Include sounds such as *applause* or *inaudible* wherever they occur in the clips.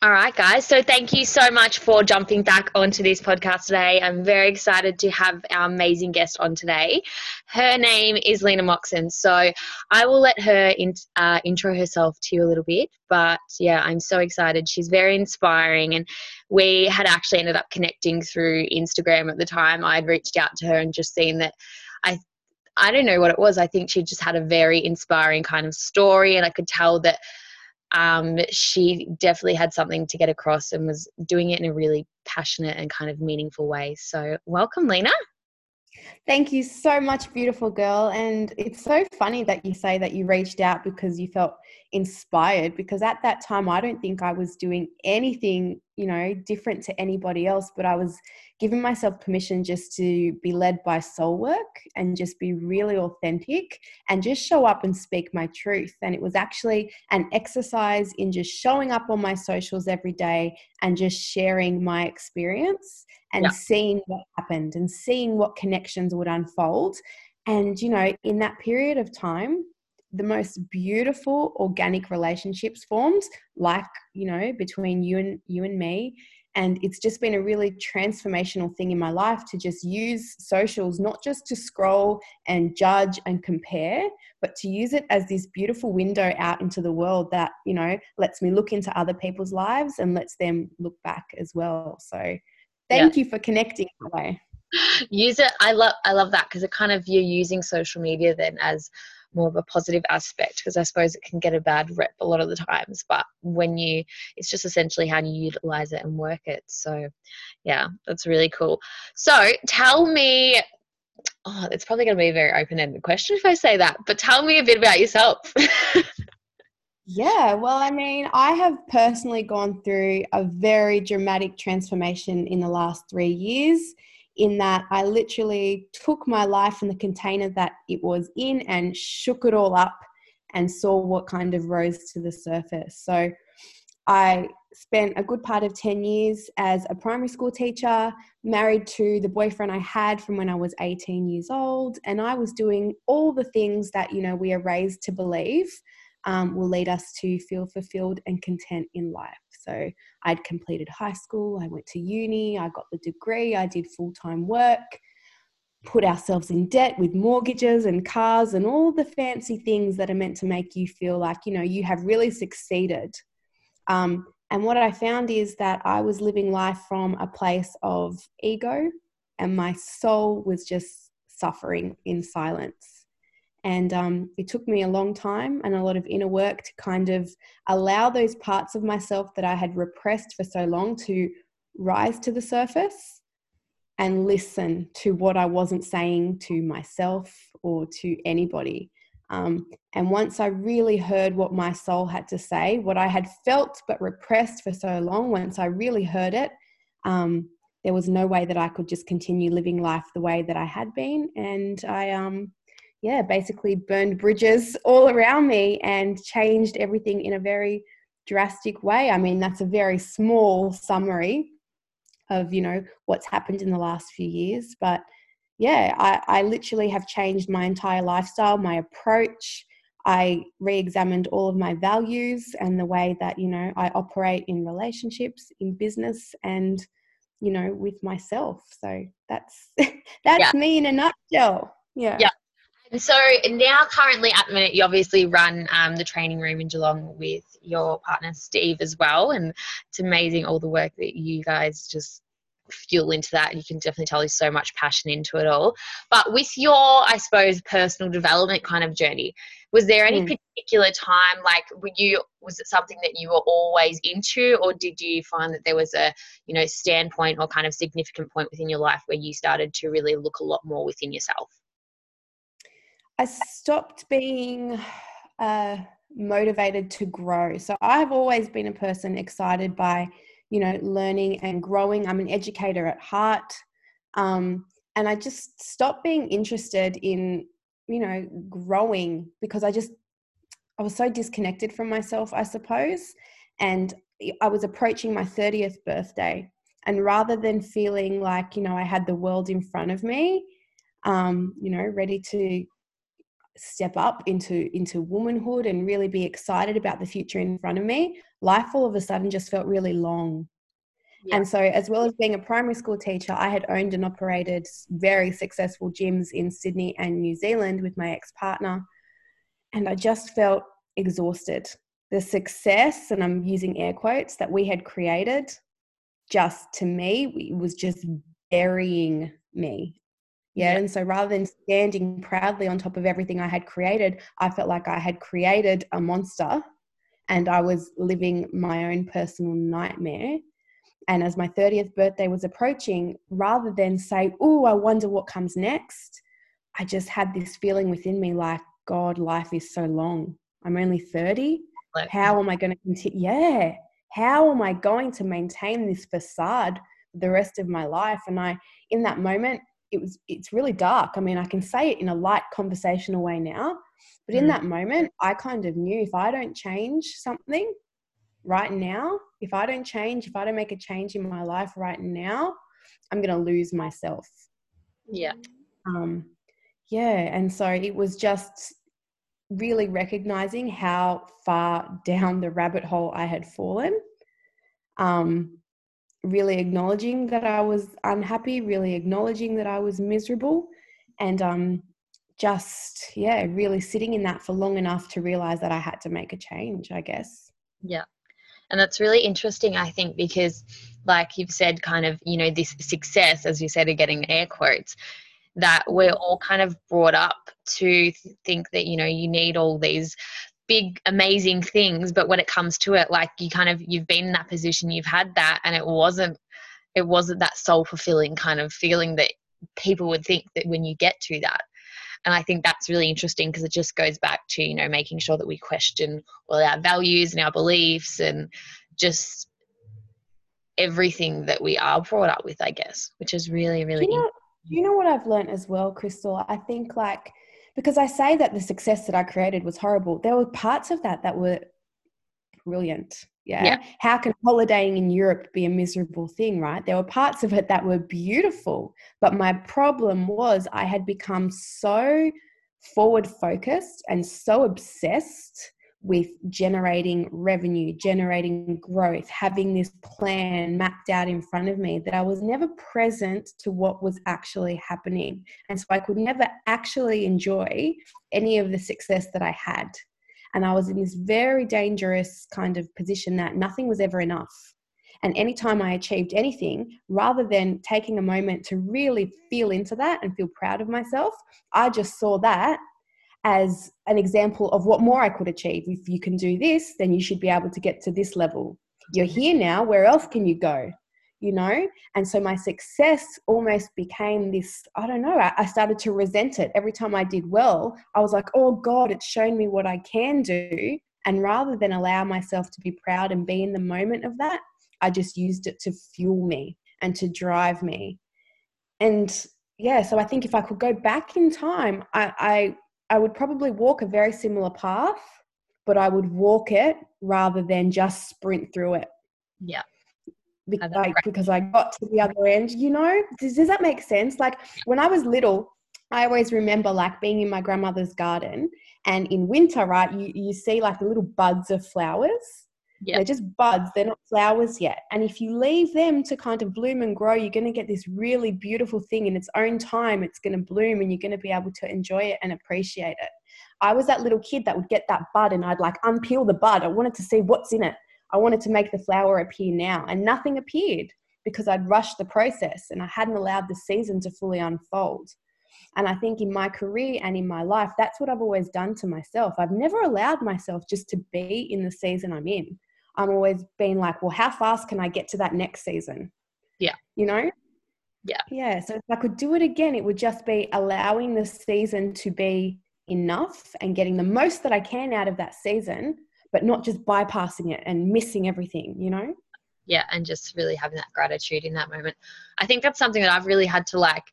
All right, guys. So thank you so much for jumping back onto this podcast today. I'm very excited to have our amazing guest on today. Her name is Lena Moxon. So I will let her in, uh, intro herself to you a little bit. But yeah, I'm so excited. She's very inspiring. And we had actually ended up connecting through Instagram at the time. I'd reached out to her and just seen that I I don't know what it was. I think she just had a very inspiring kind of story, and I could tell that um, she definitely had something to get across and was doing it in a really passionate and kind of meaningful way. So, welcome, Lena. Thank you so much, beautiful girl. And it's so funny that you say that you reached out because you felt inspired, because at that time, I don't think I was doing anything, you know, different to anybody else, but I was giving myself permission just to be led by soul work and just be really authentic and just show up and speak my truth. And it was actually an exercise in just showing up on my socials every day and just sharing my experience and yeah. seeing what happened and seeing what connections would unfold. And, you know, in that period of time, the most beautiful organic relationships formed, like, you know, between you and you and me. And it's just been a really transformational thing in my life to just use socials, not just to scroll and judge and compare, but to use it as this beautiful window out into the world that, you know, lets me look into other people's lives and lets them look back as well. So Thank yeah. you for connecting. Use it. I love I love that because it kind of you're using social media then as more of a positive aspect because I suppose it can get a bad rep a lot of the times. But when you, it's just essentially how you utilize it and work it. So, yeah, that's really cool. So, tell me. Oh, it's probably going to be a very open ended question if I say that, but tell me a bit about yourself. *laughs* Yeah, well, I mean, I have personally gone through a very dramatic transformation in the last three years, in that I literally took my life in the container that it was in and shook it all up and saw what kind of rose to the surface. So I spent a good part of 10 years as a primary school teacher, married to the boyfriend I had from when I was 18 years old, and I was doing all the things that, you know, we are raised to believe um, will lead us to feel fulfilled and content in life. So I'd completed high school, I went to uni, I got the degree, I did full time work, put ourselves in debt with mortgages and cars and all the fancy things that are meant to make you feel like, you know, you have really succeeded. Um, and what I found is that I was living life from a place of ego, and my soul was just suffering in silence. And um, it took me a long time and a lot of inner work to kind of allow those parts of myself that I had repressed for so long to rise to the surface and listen to what I wasn't saying to myself or to anybody. Um, and once I really heard what my soul had to say, what I had felt but repressed for so long, once I really heard it, um, there was no way that I could just continue living life the way that I had been. And I, um, yeah, basically burned bridges all around me and changed everything in a very drastic way. I mean, that's a very small summary of, you know, what's happened in the last few years. But yeah, I, I literally have changed my entire lifestyle, my approach. I re examined all of my values and the way that, you know, I operate in relationships, in business, and, you know, with myself. So that's *laughs* that's yeah. me in a nutshell. Yeah. Yeah. And so now, currently at the minute, you obviously run um, the training room in Geelong with your partner Steve as well, and it's amazing all the work that you guys just fuel into that. You can definitely tell there's so much passion into it all. But with your, I suppose, personal development kind of journey, was there any mm. particular time, like, were you was it something that you were always into, or did you find that there was a, you know, standpoint or kind of significant point within your life where you started to really look a lot more within yourself? I stopped being uh, motivated to grow. So I've always been a person excited by, you know, learning and growing. I'm an educator at heart. Um, and I just stopped being interested in, you know, growing because I just, I was so disconnected from myself, I suppose. And I was approaching my 30th birthday. And rather than feeling like, you know, I had the world in front of me, um, you know, ready to step up into into womanhood and really be excited about the future in front of me life all of a sudden just felt really long. Yeah. and so as well as being a primary school teacher i had owned and operated very successful gyms in sydney and new zealand with my ex-partner and i just felt exhausted. The success and i'm using air quotes that we had created just to me was just burying me yeah? And so rather than standing proudly on top of everything I had created, I felt like I had created a monster and I was living my own personal nightmare. And as my 30th birthday was approaching, rather than say, Oh, I wonder what comes next, I just had this feeling within me like, God, life is so long. I'm only 30. How am I going to continue? Yeah. How am I going to maintain this facade for the rest of my life? And I, in that moment, it was it's really dark. I mean i can say it in a light conversational way now but in mm. that moment i kind of knew if i don't change something right now if i don't change if i don't make a change in my life right now i'm going to lose myself. Yeah. Um yeah and so it was just really recognizing how far *laughs* down the rabbit hole i had fallen. Um really acknowledging that I was unhappy, really acknowledging that I was miserable, and um, just, yeah, really sitting in that for long enough to realize that I had to make a change, I guess. Yeah. And that's really interesting, I think, because, like you've said, kind of, you know, this success, as you said, of getting air quotes, that we're all kind of brought up to think that, you know, you need all these big amazing things but when it comes to it like you kind of you've been in that position you've had that and it wasn't it wasn't that soul fulfilling kind of feeling that people would think that when you get to that. And i think that's really interesting because it just goes back to you know making sure that we question all our values and our beliefs and just everything that we are brought up with i guess which is really really you know, you know what i've learned as well crystal? I think like because I say that the success that I created was horrible. There were parts of that that were brilliant. Yeah? yeah. How can holidaying in Europe be a miserable thing, right? There were parts of it that were beautiful. But my problem was I had become so forward focused and so obsessed with generating revenue, generating growth, having this plan mapped out in front of me that I was never present to what was actually happening. And so I could never actually enjoy any of the success that I had. And I was in this very dangerous kind of position that nothing was ever enough. And anytime I achieved anything, rather than taking a moment to really feel into that and feel proud of myself, I just saw that as an example of what more I could achieve. If you can do this, then you should be able to get to this level. You're here now, where else can you go? You know? And so my success almost became this I don't know, I, I started to resent it. Every time I did well, I was like, oh God, it's shown me what I can do. And rather than allow myself to be proud and be in the moment of that, I just used it to fuel me and to drive me. And yeah, so I think if I could go back in time, I, I I would probably walk a very similar path, but I would walk it rather than just sprint through it. Yeah. Because I, because I got to the other end, you know? Does, does that make sense? Like when I was little, I always remember like being in my grandmother's garden and in winter, right, you, you see like the little buds of flowers Yep. They're just buds, they're not flowers yet. And if you leave them to kind of bloom and grow, you're going to get this really beautiful thing in its own time. It's going to bloom and you're going to be able to enjoy it and appreciate it. I was that little kid that would get that bud and I'd like unpeel the bud. I wanted to see what's in it. I wanted to make the flower appear now. And nothing appeared because I'd rushed the process and I hadn't allowed the season to fully unfold. And I think in my career and in my life, that's what I've always done to myself. I've never allowed myself just to be in the season I'm in. I'm always being like, well, how fast can I get to that next season? Yeah. You know? Yeah. Yeah. So if I could do it again, it would just be allowing the season to be enough and getting the most that I can out of that season, but not just bypassing it and missing everything, you know? Yeah. And just really having that gratitude in that moment. I think that's something that I've really had to like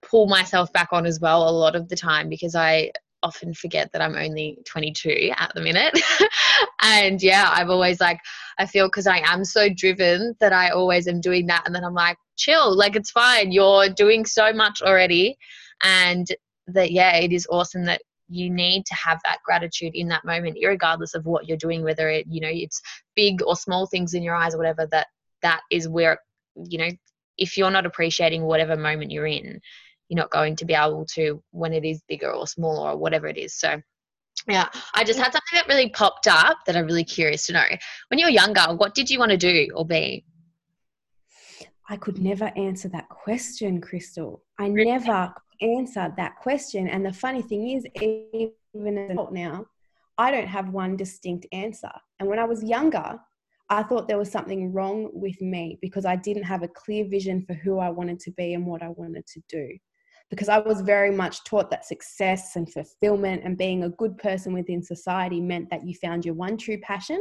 pull myself back on as well a lot of the time because I often forget that I'm only 22 at the minute. *laughs* and yeah, I've always like, I feel because I am so driven that I always am doing that. And then I'm like, chill, like it's fine. You're doing so much already. And that, yeah, it is awesome that you need to have that gratitude in that moment regardless of what you're doing whether it you know it's big or small things in your eyes or whatever that that is where you know if you're not appreciating whatever moment you're in you're not going to be able to when it is bigger or smaller or whatever it is so yeah i just had something that really popped up that i'm really curious to know when you were younger what did you want to do or be I could never answer that question, Crystal. I never answered that question. And the funny thing is, even as an adult now, I don't have one distinct answer. And when I was younger, I thought there was something wrong with me because I didn't have a clear vision for who I wanted to be and what I wanted to do. Because I was very much taught that success and fulfillment and being a good person within society meant that you found your one true passion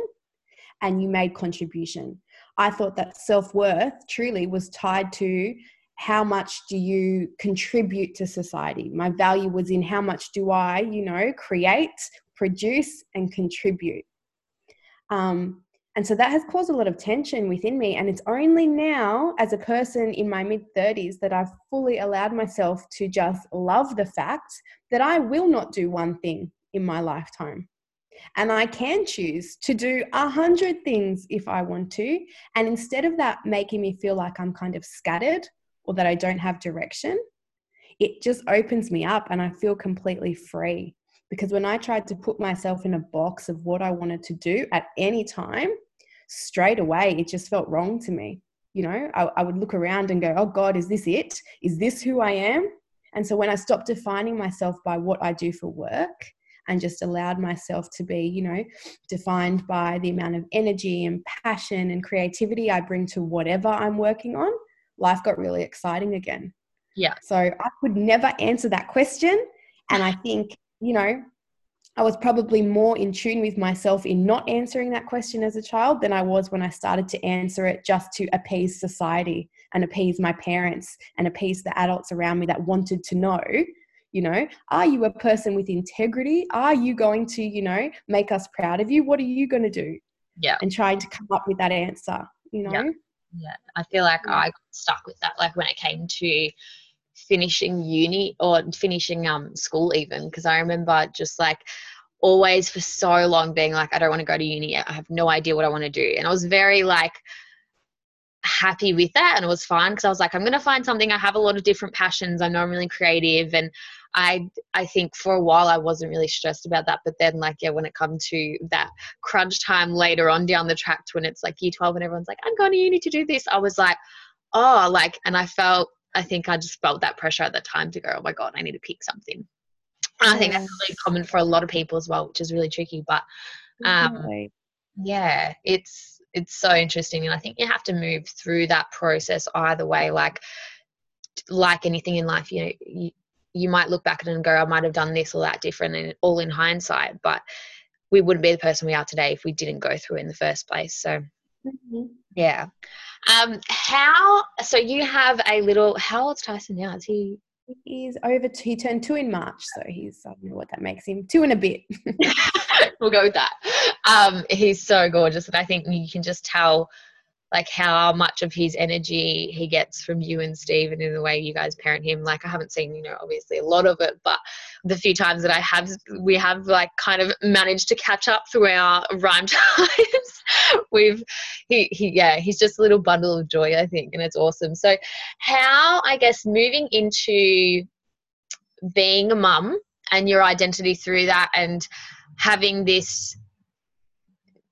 and you made contribution. I thought that self worth truly was tied to how much do you contribute to society. My value was in how much do I, you know, create, produce, and contribute. Um, and so that has caused a lot of tension within me. And it's only now, as a person in my mid 30s, that I've fully allowed myself to just love the fact that I will not do one thing in my lifetime. And I can choose to do a hundred things if I want to. And instead of that making me feel like I'm kind of scattered or that I don't have direction, it just opens me up and I feel completely free. Because when I tried to put myself in a box of what I wanted to do at any time, straight away it just felt wrong to me. You know, I, I would look around and go, oh God, is this it? Is this who I am? And so when I stopped defining myself by what I do for work and just allowed myself to be, you know, defined by the amount of energy and passion and creativity I bring to whatever I'm working on, life got really exciting again. Yeah. So I could never answer that question. And I think, you know, I was probably more in tune with myself in not answering that question as a child than I was when I started to answer it just to appease society and appease my parents and appease the adults around me that wanted to know you know are you a person with integrity? Are you going to you know make us proud of you? What are you going to do? Yeah. And trying to come up with that answer you know? Yeah, yeah. i feel like i got stuck with that like when it came to finishing uni or finishing um school even because i remember just like always for so long being like i don't want to go to uni. I have no idea what i want to do. And i was very like happy with that and it was fine because I was like I'm going to find something. I have a lot of different passions. I'm really creative. And I I think for a while I wasn't really stressed about that but then like yeah when it come to that crunch time later on down the track when it's like year 12 and everyone's like I'm going to uni to do this I was like oh like and I felt I think I just felt that pressure at that time to go oh my god I need to pick something. And I think that's really common for a lot of people as well which is really tricky but um yeah it's it's so interesting and i think you have to move through that process either way like like anything in life you know you, you might look back at it and go i might have done this or that different and all in hindsight but we wouldn't be the person we are today if we didn't go through it in the first place so mm-hmm. yeah um how so you have a little how old's tyson now is he He's over. Two, he turned two in March, so he's I don't know what that makes him. Two and a bit. *laughs* we'll go with that. Um, he's so gorgeous, and I think you can just tell like how much of his energy he gets from you and Steve and in the way you guys parent him. Like I haven't seen, you know, obviously a lot of it, but the few times that I have we have like kind of managed to catch up through our rhyme *laughs* times. We've he he yeah, he's just a little bundle of joy, I think, and it's awesome. So how I guess moving into being a mum and your identity through that and having this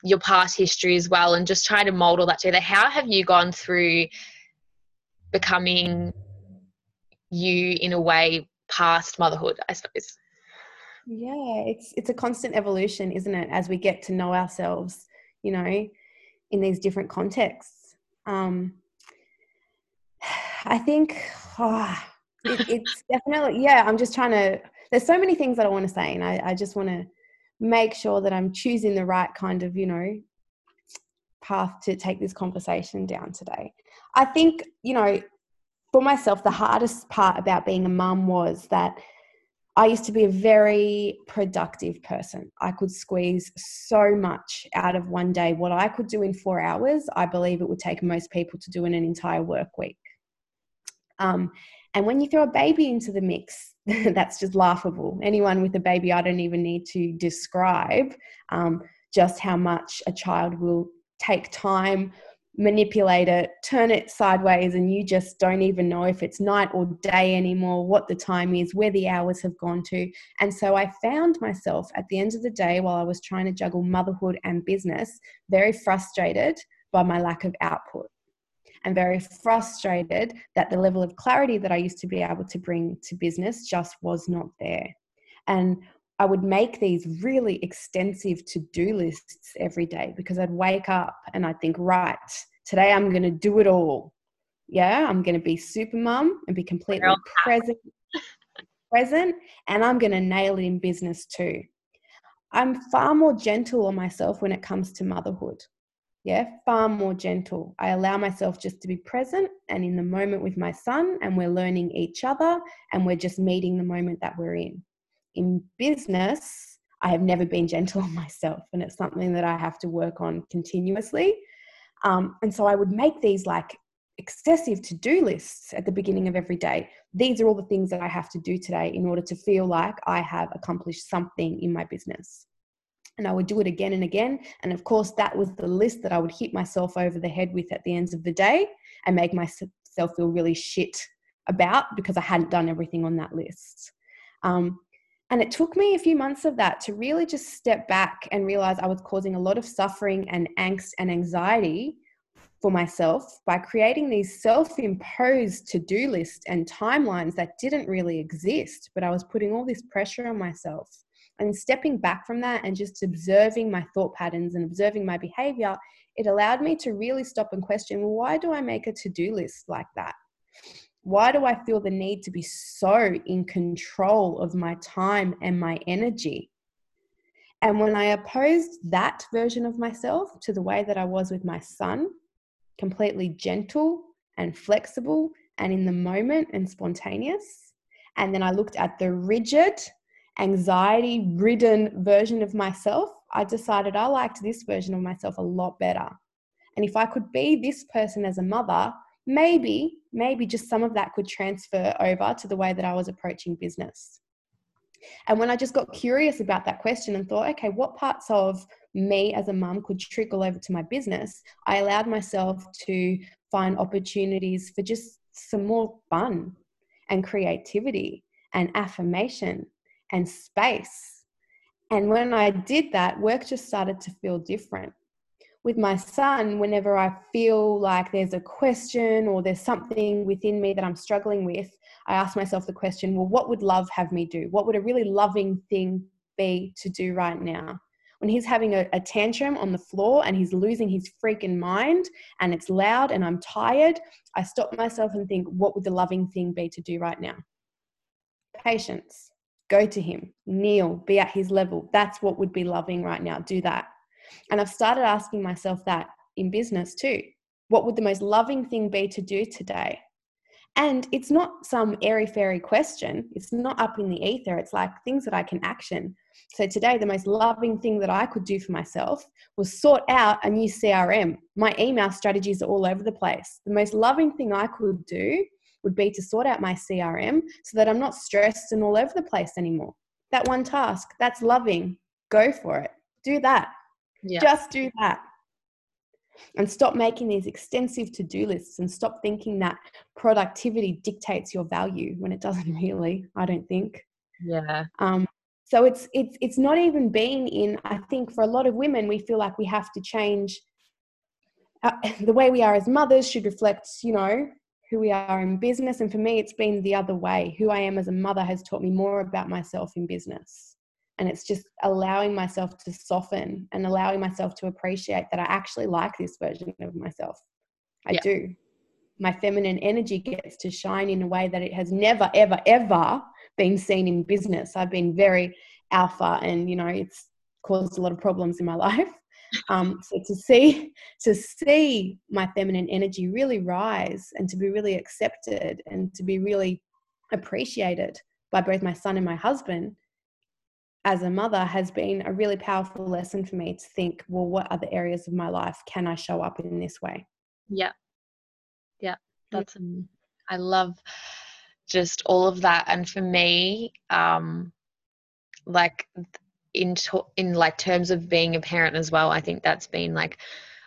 your past history as well and just try to mold all that together. How have you gone through becoming you in a way past motherhood i suppose? Yeah it's it's a constant evolution isn't it as we get to know ourselves you know in these different contexts. Um *sighs* i think oh, it, it's *laughs* definitely yeah i'm just trying to there's so many things that i want to say and i, I just want to make sure that I'm choosing the right kind of, you know, path to take this conversation down today. I think, you know, for myself, the hardest part about being a mum was that I used to be a very productive person. I could squeeze so much out of one day. What I could do in four hours, I believe it would take most people to do in an entire work week. Um, And when you throw a baby into the mix, *laughs* that's just laughable. Anyone with a baby, I don't even need to describe um, just how much a child will take time, manipulate it, turn it sideways, and you just don't even know if it's night or day anymore, what the time is, where the hours have gone to. And so I found myself at the end of the day, while I was trying to juggle motherhood and business, very frustrated by my lack of output and very frustrated that the level of clarity that I used to be able to bring to business just was not there. And I would make these really extensive to do lists every day because I'd wake up and I'd think, right, today I'm going to do it all. Yeah, I'm going to be super mum and be completely present, present, and I'm going to nail it in business too. I'm far more gentle on myself when it comes to motherhood. Yeah, far more gentle. I allow myself just to be present and in the moment with my son, and we're learning each other and we're just meeting the moment that we're in in business, I have never been gentle *laughs* on myself, and it's something that I have to work on continuously. Um, and so I would make these like excessive to do lists at the beginning of every day. These are all the things that I have to do today in order to feel like I have accomplished something in my business. And I would do it again and again. And of course, that was the list that I would hit myself over the head with at the end of the day and make myself feel really shit about because I hadn't done everything on that list. Um, and it took me a few months of that to really just step back and realize I was causing a lot of suffering and angst and anxiety for myself by creating these self imposed to do lists and timelines that didn't really exist. But I was putting all this pressure on myself. And stepping back from that and just observing my thought patterns and observing my behavior, it allowed me to really stop and question well, why do I make a to do list like that? Why do I feel the need to be so in control of my time and my energy? And when I opposed that version of myself to the way that I was with my son, completely gentle and flexible and in the moment and spontaneous, and then I looked at the rigid, anxiety ridden version of myself, I decided I liked this version of myself a lot better. And if I could be this person as a mother, maybe, maybe just some of that could transfer over to the way that I was approaching business. And when I just got curious about that question and thought, okay, what parts of me as a mum could trickle over to my business, I allowed myself to find opportunities for just some more fun and creativity and affirmation and space. And when I did that, work just started to feel different with my son, whenever I feel like there's a question or there's something within me that I'm struggling with, I ask myself the question, well, what would love have me do? What would a really loving thing be to do right now? When he's having a, a tantrum on the floor and he's losing his freaking mind and it's loud and I'm tired, I stop myself and think, what would the loving thing be to do right now? Patience. Go to him, kneel, be at his level. That's what would be loving right now. Do that and I've started asking myself that in business too. What would the most loving thing be to do today? And it's not some airy fairy question. It's not up in the ether. It's like things that I can action. So today, the most loving thing that I could do for myself was sort out a new CRM. My email strategies are all over the place. The most loving thing I could do would be to sort out my CRM so that I'm not stressed and all over the place anymore. That one task, that's loving. Go for it. Do that. Yeah. Just do that. And stop making these extensive to do lists and stop thinking that productivity dictates your value when it doesn't *laughs* really, I don't think. Yeah. Um, so it's it's it's not even being in i think for a lot of women we feel like we have to change uh, *laughs* the way we are as mothers should reflect you know who we are in business and for me it's been the other way who i am as a mother has taught me more about myself in business and it's just allowing myself to soften and allowing myself to appreciate that I actually like this version of myself. I yeah. do. My feminine energy gets to shine in a way that it has never, ever, ever been seen in business. I've been very alpha, and you know, it's caused a lot of problems in my *laughs* life. Um, so to see to see my feminine energy really rise and to be really accepted and to be really appreciated by both my son and my husband as a mother has been a really powerful lesson for me to think, well, what other areas of my life can I show up in this way? Yeah. Yeah. That's, I love just all of that. And for me, um, like in to- in like terms of being a parent as well, I think that's been like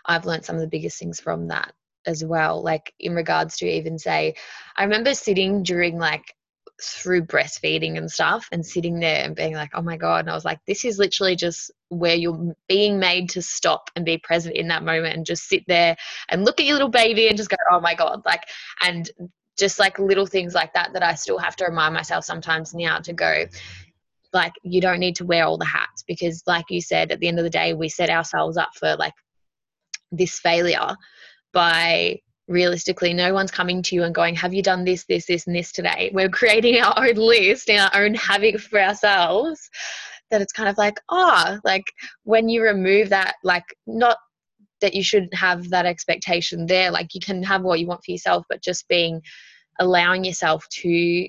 I've learned some of the biggest things from that as well. Like in regards to even say, I remember sitting during like through breastfeeding and stuff and sitting there and being like, oh my God. And I was like, this is literally just where you're being made to stop and be present in that moment and just sit there and look at your little baby and just go, oh my God. Like, and just like little things like that that I still have to remind myself sometimes now to go, like, you don't need to wear all the hats because, like you said, at the end of the day, we set ourselves up for like this failure by realistically no one's coming to you and going have you done this this this and this today? We're creating our own list and our own havoc for ourselves that it's kind of like ah oh, like when you remove that like not that you shouldn't have that expectation there like you can have what you want for yourself but just being allowing yourself to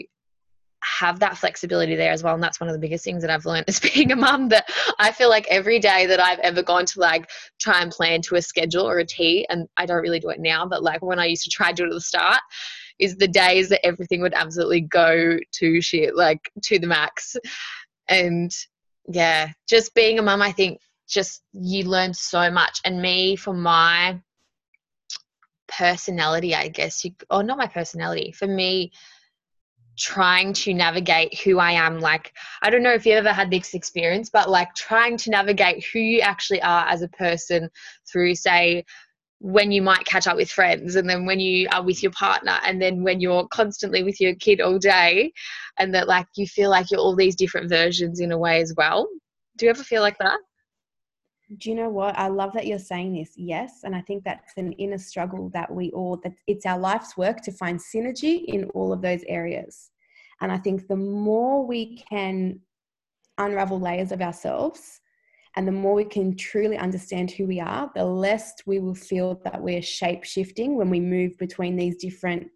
have that flexibility there as well and that's one of the biggest things that i've learned *laughs* as being a mum that i feel like every day that i've ever gone to like try and plan to a schedule or a tea and i don't really do it now but like when i used to try to do it at the start is the days that everything would absolutely go to shit like to the max. And yeah just being a mum i think just you learn so much. And me for my personality i guess you or not my personality for me trying to navigate who I am. Like, I don't know if you ever had this experience, but like trying to navigate who you actually are as a person through, say, when you might catch up with friends, and then when you are with your partner, and then when you're constantly with your kid all day, and that like you feel like you're all these different versions in a way as well. Do you ever feel like that? Do you know what? I love that you're saying this yes and i think that's an inner struggle that we all that it's our life's work to find synergy in all of those areas. And i think the more we can unravel layers of ourselves and the more we can truly understand who we are the less we will feel that we're shape shifting when we move between these different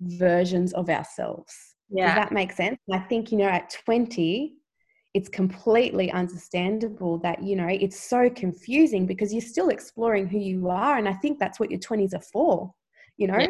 versions of ourselves. Yeah. does that make sense? I think you know at 20 it's completely understandable that you know it's so confusing because you're still exploring who you are and i think that's what your 20s are for you know? Yeah.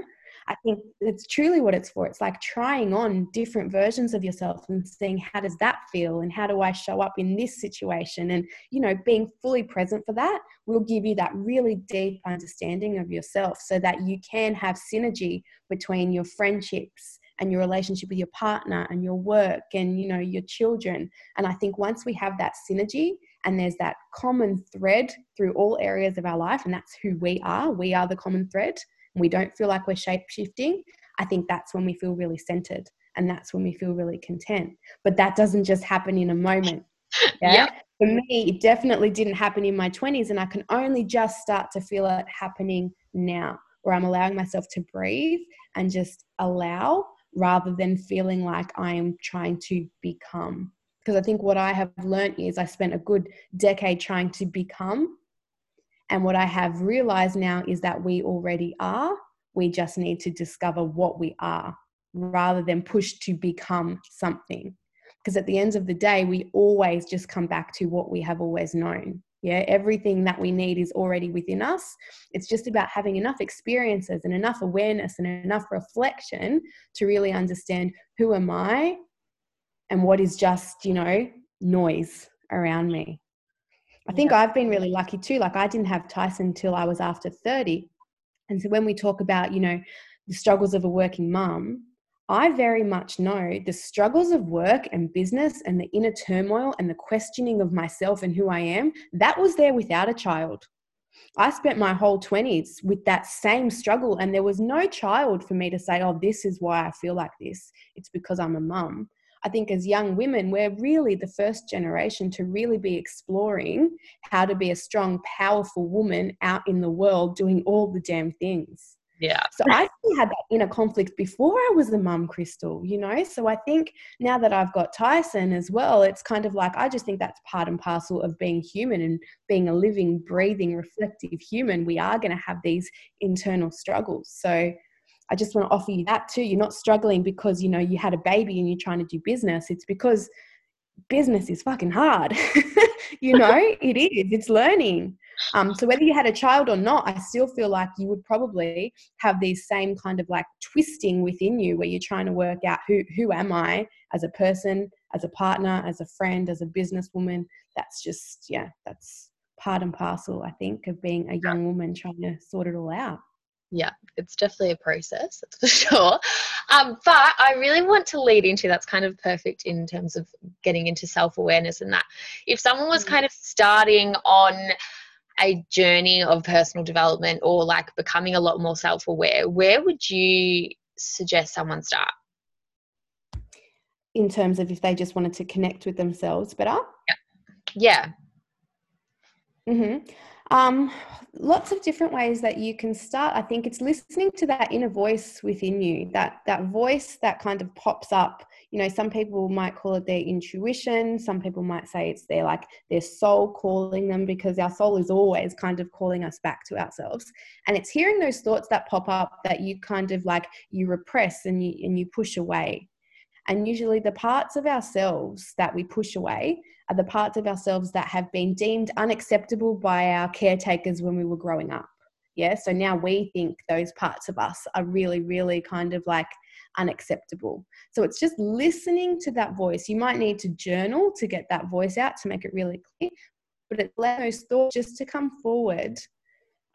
i think it's truly what it's for. It's like trying on different versions of yourself and seeing how does that feel and how do i show up in this situation? And you know being fully present for that will give you that really deep understanding of yourself so that you can have synergy between your friendships and your relationship with your partner and your work and you know your children and i think once we have that synergy and there's that common thread through all areas of our life and that's who we are we are the common thread and we don't feel like we're shape shifting i think that's when we feel really centered and that's when we feel really content but that doesn't just happen in a moment *laughs* yeah? yeah. For me, it definitely didn't happen in my 20s, and I can only just start to feel it happening now, where I'm allowing myself to breathe and just allow rather than feeling like I'm trying to become. Because I think what I have learned is I spent a good decade trying to become. And what I have realized now is that we already are. We just need to discover what we are rather than push to become something. Because at the end of the day, we always just come back to what we have always known. Yeah, everything that we need is already within us. It's just about having enough experiences and enough awareness and enough reflection to really understand who am I and what is just, you know, noise around me. I think yeah. I've been really lucky too. Like I didn't have Tyson until I was after 30. And so when we talk about, you know, the struggles of a working mum, I very much know the struggles of work and business and the inner turmoil and the questioning of myself and who I am, that was there without a child. I spent my whole 20s with that same struggle, and there was no child for me to say, Oh, this is why I feel like this. It's because I'm a mum. I think as young women, we're really the first generation to really be exploring how to be a strong, powerful woman out in the world doing all the damn things. Yeah. So I had that inner conflict before I was a mum, Crystal, you know? So I think now that I've got Tyson as well, it's kind of like I just think that's part and parcel of being human and being a living, breathing, reflective human. We are going to have these internal struggles. So I just want to offer you that too. You're not struggling because, you know, you had a baby and you're trying to do business. It's because business is fucking hard. *laughs* you know, *laughs* it is. It's learning Um, so whether you had a child or not, I still feel like you would probably have these same kind of like twisting within you where you're trying to work out who who am I as a person, as a partner, as a friend, as a businesswoman. That's just yeah, that's part and parcel, I think, of being a young woman trying to sort it all out. Yeah, it's definitely a process, that's for *laughs* sure. Um, but I really want to lead into that's kind of perfect in terms of getting into self awareness and that. If someone was mm. kind of starting on a journey of personal development or like becoming a lot more self aware, where would you suggest someone start? In terms of if they just wanted to connect with themselves better? Yeah. Yeah. Mm-hmm. Um, lots of different ways that you can start. I think it's listening to that inner voice within you, that that voice that kind of pops up. You know, some people might call it their intuition. Some people might say it's their like their soul calling them because our soul is always kind of calling us back to ourselves. And it's hearing those thoughts that pop up that you kind of like you repress and you and you push away. And usually, the parts of ourselves that we push away are the parts of ourselves that have been deemed unacceptable by our caretakers when we were growing up. Yeah, so now we think those parts of us are really, really kind of like unacceptable. So it's just listening to that voice. You might need to journal to get that voice out to make it really clear, but it allows those thoughts just to come forward.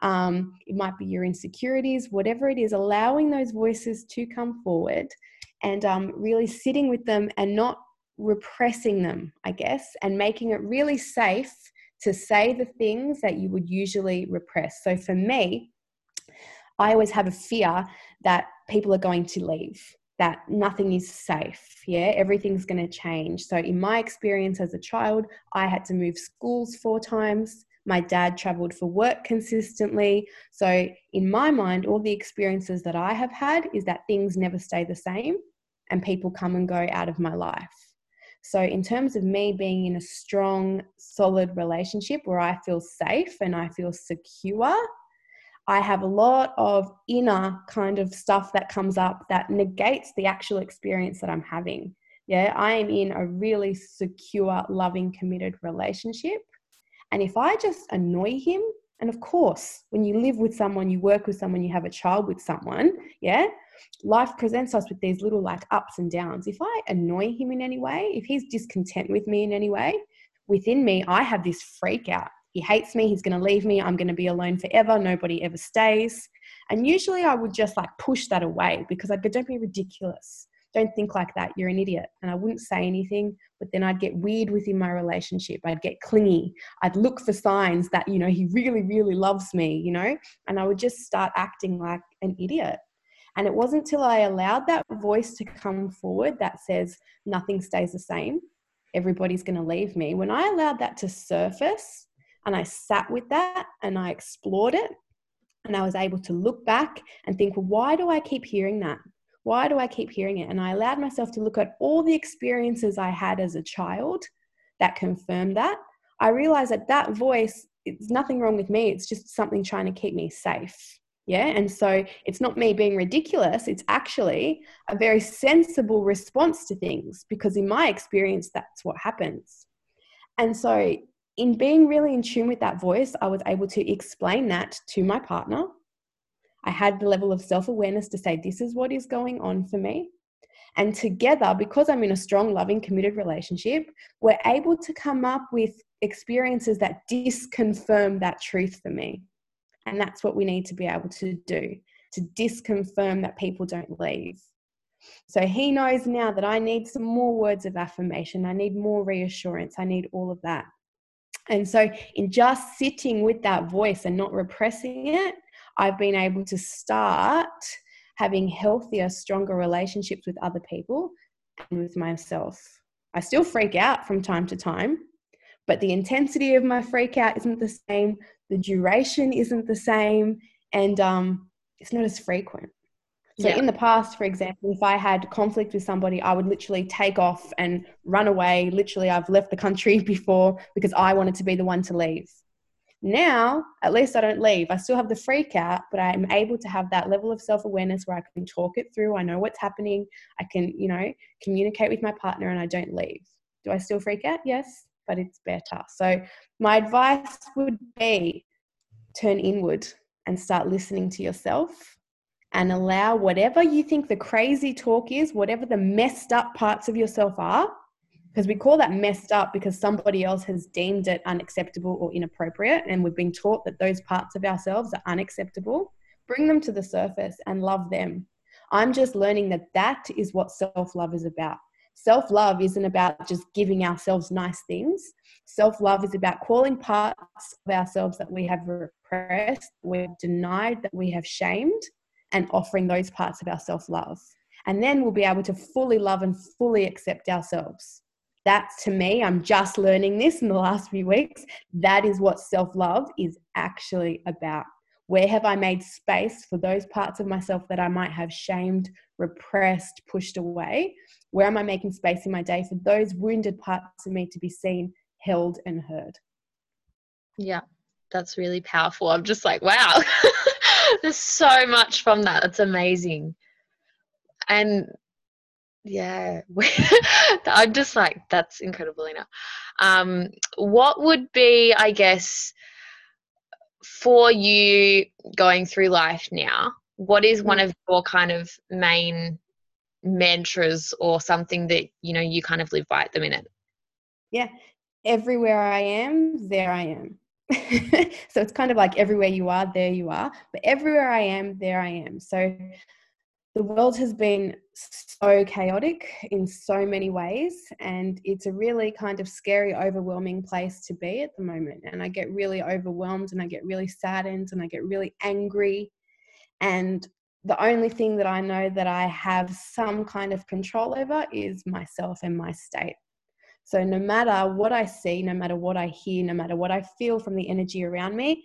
Um, it might be your insecurities, whatever it is, allowing those voices to come forward and um, really sitting with them and not repressing them, I guess, and making it really safe to say the things that you would usually repress. So for me, I always have a fear that people are going to leave, that nothing is safe. Yeah, everything's going to change. So, in my experience as a child, I had to move schools four times. My dad traveled for work consistently. So, in my mind, all the experiences that I have had is that things never stay the same and people come and go out of my life. So, in terms of me being in a strong, solid relationship where I feel safe and I feel secure, I have a lot of inner kind of stuff that comes up that negates the actual experience that I'm having. Yeah, I am in a really secure, loving, committed relationship. And if I just annoy him, and of course, when you live with someone, you work with someone, you have a child with someone, yeah, life presents us with these little like ups and downs. If I annoy him in any way, if he's discontent with me in any way, within me, I have this freak out. He hates me, he's going to leave me, I'm going to be alone forever, nobody ever stays. And usually I would just like push that away because I'd go, don't be ridiculous. Don't think like that. You're an idiot. And I wouldn't say anything, but then I'd get weird within my relationship. I'd get clingy. I'd look for signs that, you know, he really, really loves me, you know, and I would just start acting like an idiot. And it wasn't until I allowed that voice to come forward that says, nothing stays the same, everybody's going to leave me. When I allowed that to surface and I sat with that and I explored it, and I was able to look back and think, well, why do I keep hearing that? Why do I keep hearing it? And I allowed myself to look at all the experiences I had as a child that confirmed that. I realized that that voice, it's nothing wrong with me. It's just something trying to keep me safe. Yeah. And so it's not me being ridiculous. It's actually a very sensible response to things because, in my experience, that's what happens. And so, in being really in tune with that voice, I was able to explain that to my partner. I had the level of self awareness to say, This is what is going on for me. And together, because I'm in a strong, loving, committed relationship, we're able to come up with experiences that disconfirm that truth for me. And that's what we need to be able to do to disconfirm that people don't leave. So he knows now that I need some more words of affirmation. I need more reassurance. I need all of that. And so, in just sitting with that voice and not repressing it, I've been able to start having healthier, stronger relationships with other people and with myself. I still freak out from time to time, but the intensity of my freak out isn't the same the duration isn't the same and um, it's not as frequent. So yeah. in the past for example if i had conflict with somebody i would literally take off and run away. Literally i've left the country *laughs* before because i wanted to be the one to leave. Now at least i don't leave. I still have the freak out but i'm able to have that level of self-awareness where i can talk it through. I know what's happening. I can you know communicate with my partner and i don't leave. Do i still freak out? Yes but it's better. So, my advice would be turn inward and start listening to yourself and allow whatever you think the crazy talk is, whatever the messed up parts of yourself are, because we call that messed up because somebody else has deemed it unacceptable or inappropriate, and we've been taught that those parts of ourselves are unacceptable. Bring them to the surface and love them. I'm just learning that that is what self love is about. Self love isn't about just giving ourselves nice things. Self love is about calling parts of ourselves that we have repressed, we've denied, that we have shamed, and offering those parts of our self love. And then we'll be able to fully love and fully accept ourselves. That's to me, I'm just learning this in the last few weeks. That is what self love is actually about. Where have I made space for those parts of myself that I might have shamed, repressed, pushed away? Where am I making space in my day for those wounded parts of me to be seen, held, and heard? Yeah, that's really powerful. I'm just like, wow, *laughs* there's so much from that. It's amazing. And yeah, *laughs* I'm just like, that's incredible, Lena. Um, what would be, I guess, for you going through life now, what is one mm. of your kind of main mantras or something that you know you kind of live by at the minute? Yeah, everywhere I am, there I am. *laughs* so it's kind of like everywhere you are, there you are. But everywhere I am, there I am. So the world has been so chaotic in so many ways and it's a really kind of scary overwhelming place to be at the moment. And i get really overwhelmed and i get really saddened and i get really angry. And the only thing that i know that i have some kind of control over is myself and my state. So no matter what i see no matter what i hear no matter what i feel from the energy around me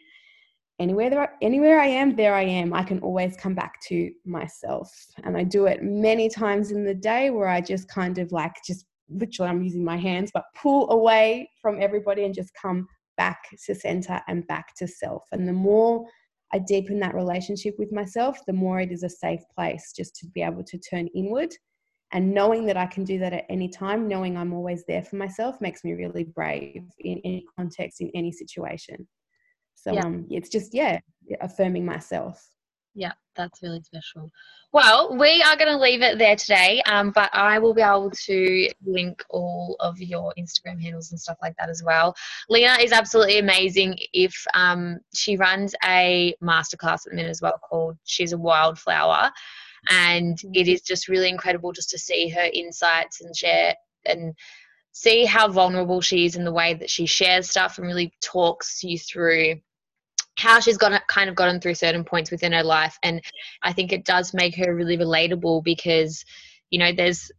anywhere there anywhere I am, there I am. I can always come back to myself. And I do it many times in the day where I just kind of like just literally I'm using my hands, but pull away from everybody and just come back to center and back to self. And the more I deepen that relationship with myself, the more it is a safe place just to be able to turn inward. And knowing that I can do that at any time, knowing I'm always there for myself, makes me really brave in any context, in any situation. So yeah. um, it's just, yeah, affirming myself. Yeah, that's really special. Well, we are going to leave it there today, um, but I will be able to link all of your Instagram handles and stuff like that as well. Lena is absolutely amazing. If um, she runs a masterclass at the minute as well called She's a Wildflower, and it is just really incredible just to see her insights and share and see how vulnerable she is in the way that she shares stuff and really talks you through how she's got kind of gotten through certain points within her life and i think it does make her really relatable because you know there's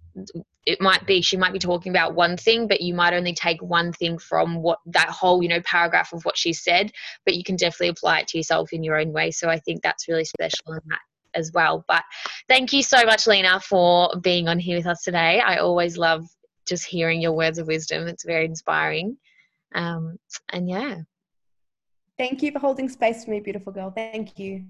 it might be she might be talking about one thing but you might only take one thing from what that whole you know paragraph of what she said but you can definitely apply it to yourself in your own way. So i think that's really special in that as well. But thank you so much lena for being on here with us today. I always love just hearing your words of wisdom. It's very inspiring. Um, and yeah Thank you for holding space for me, beautiful girl. Thank you.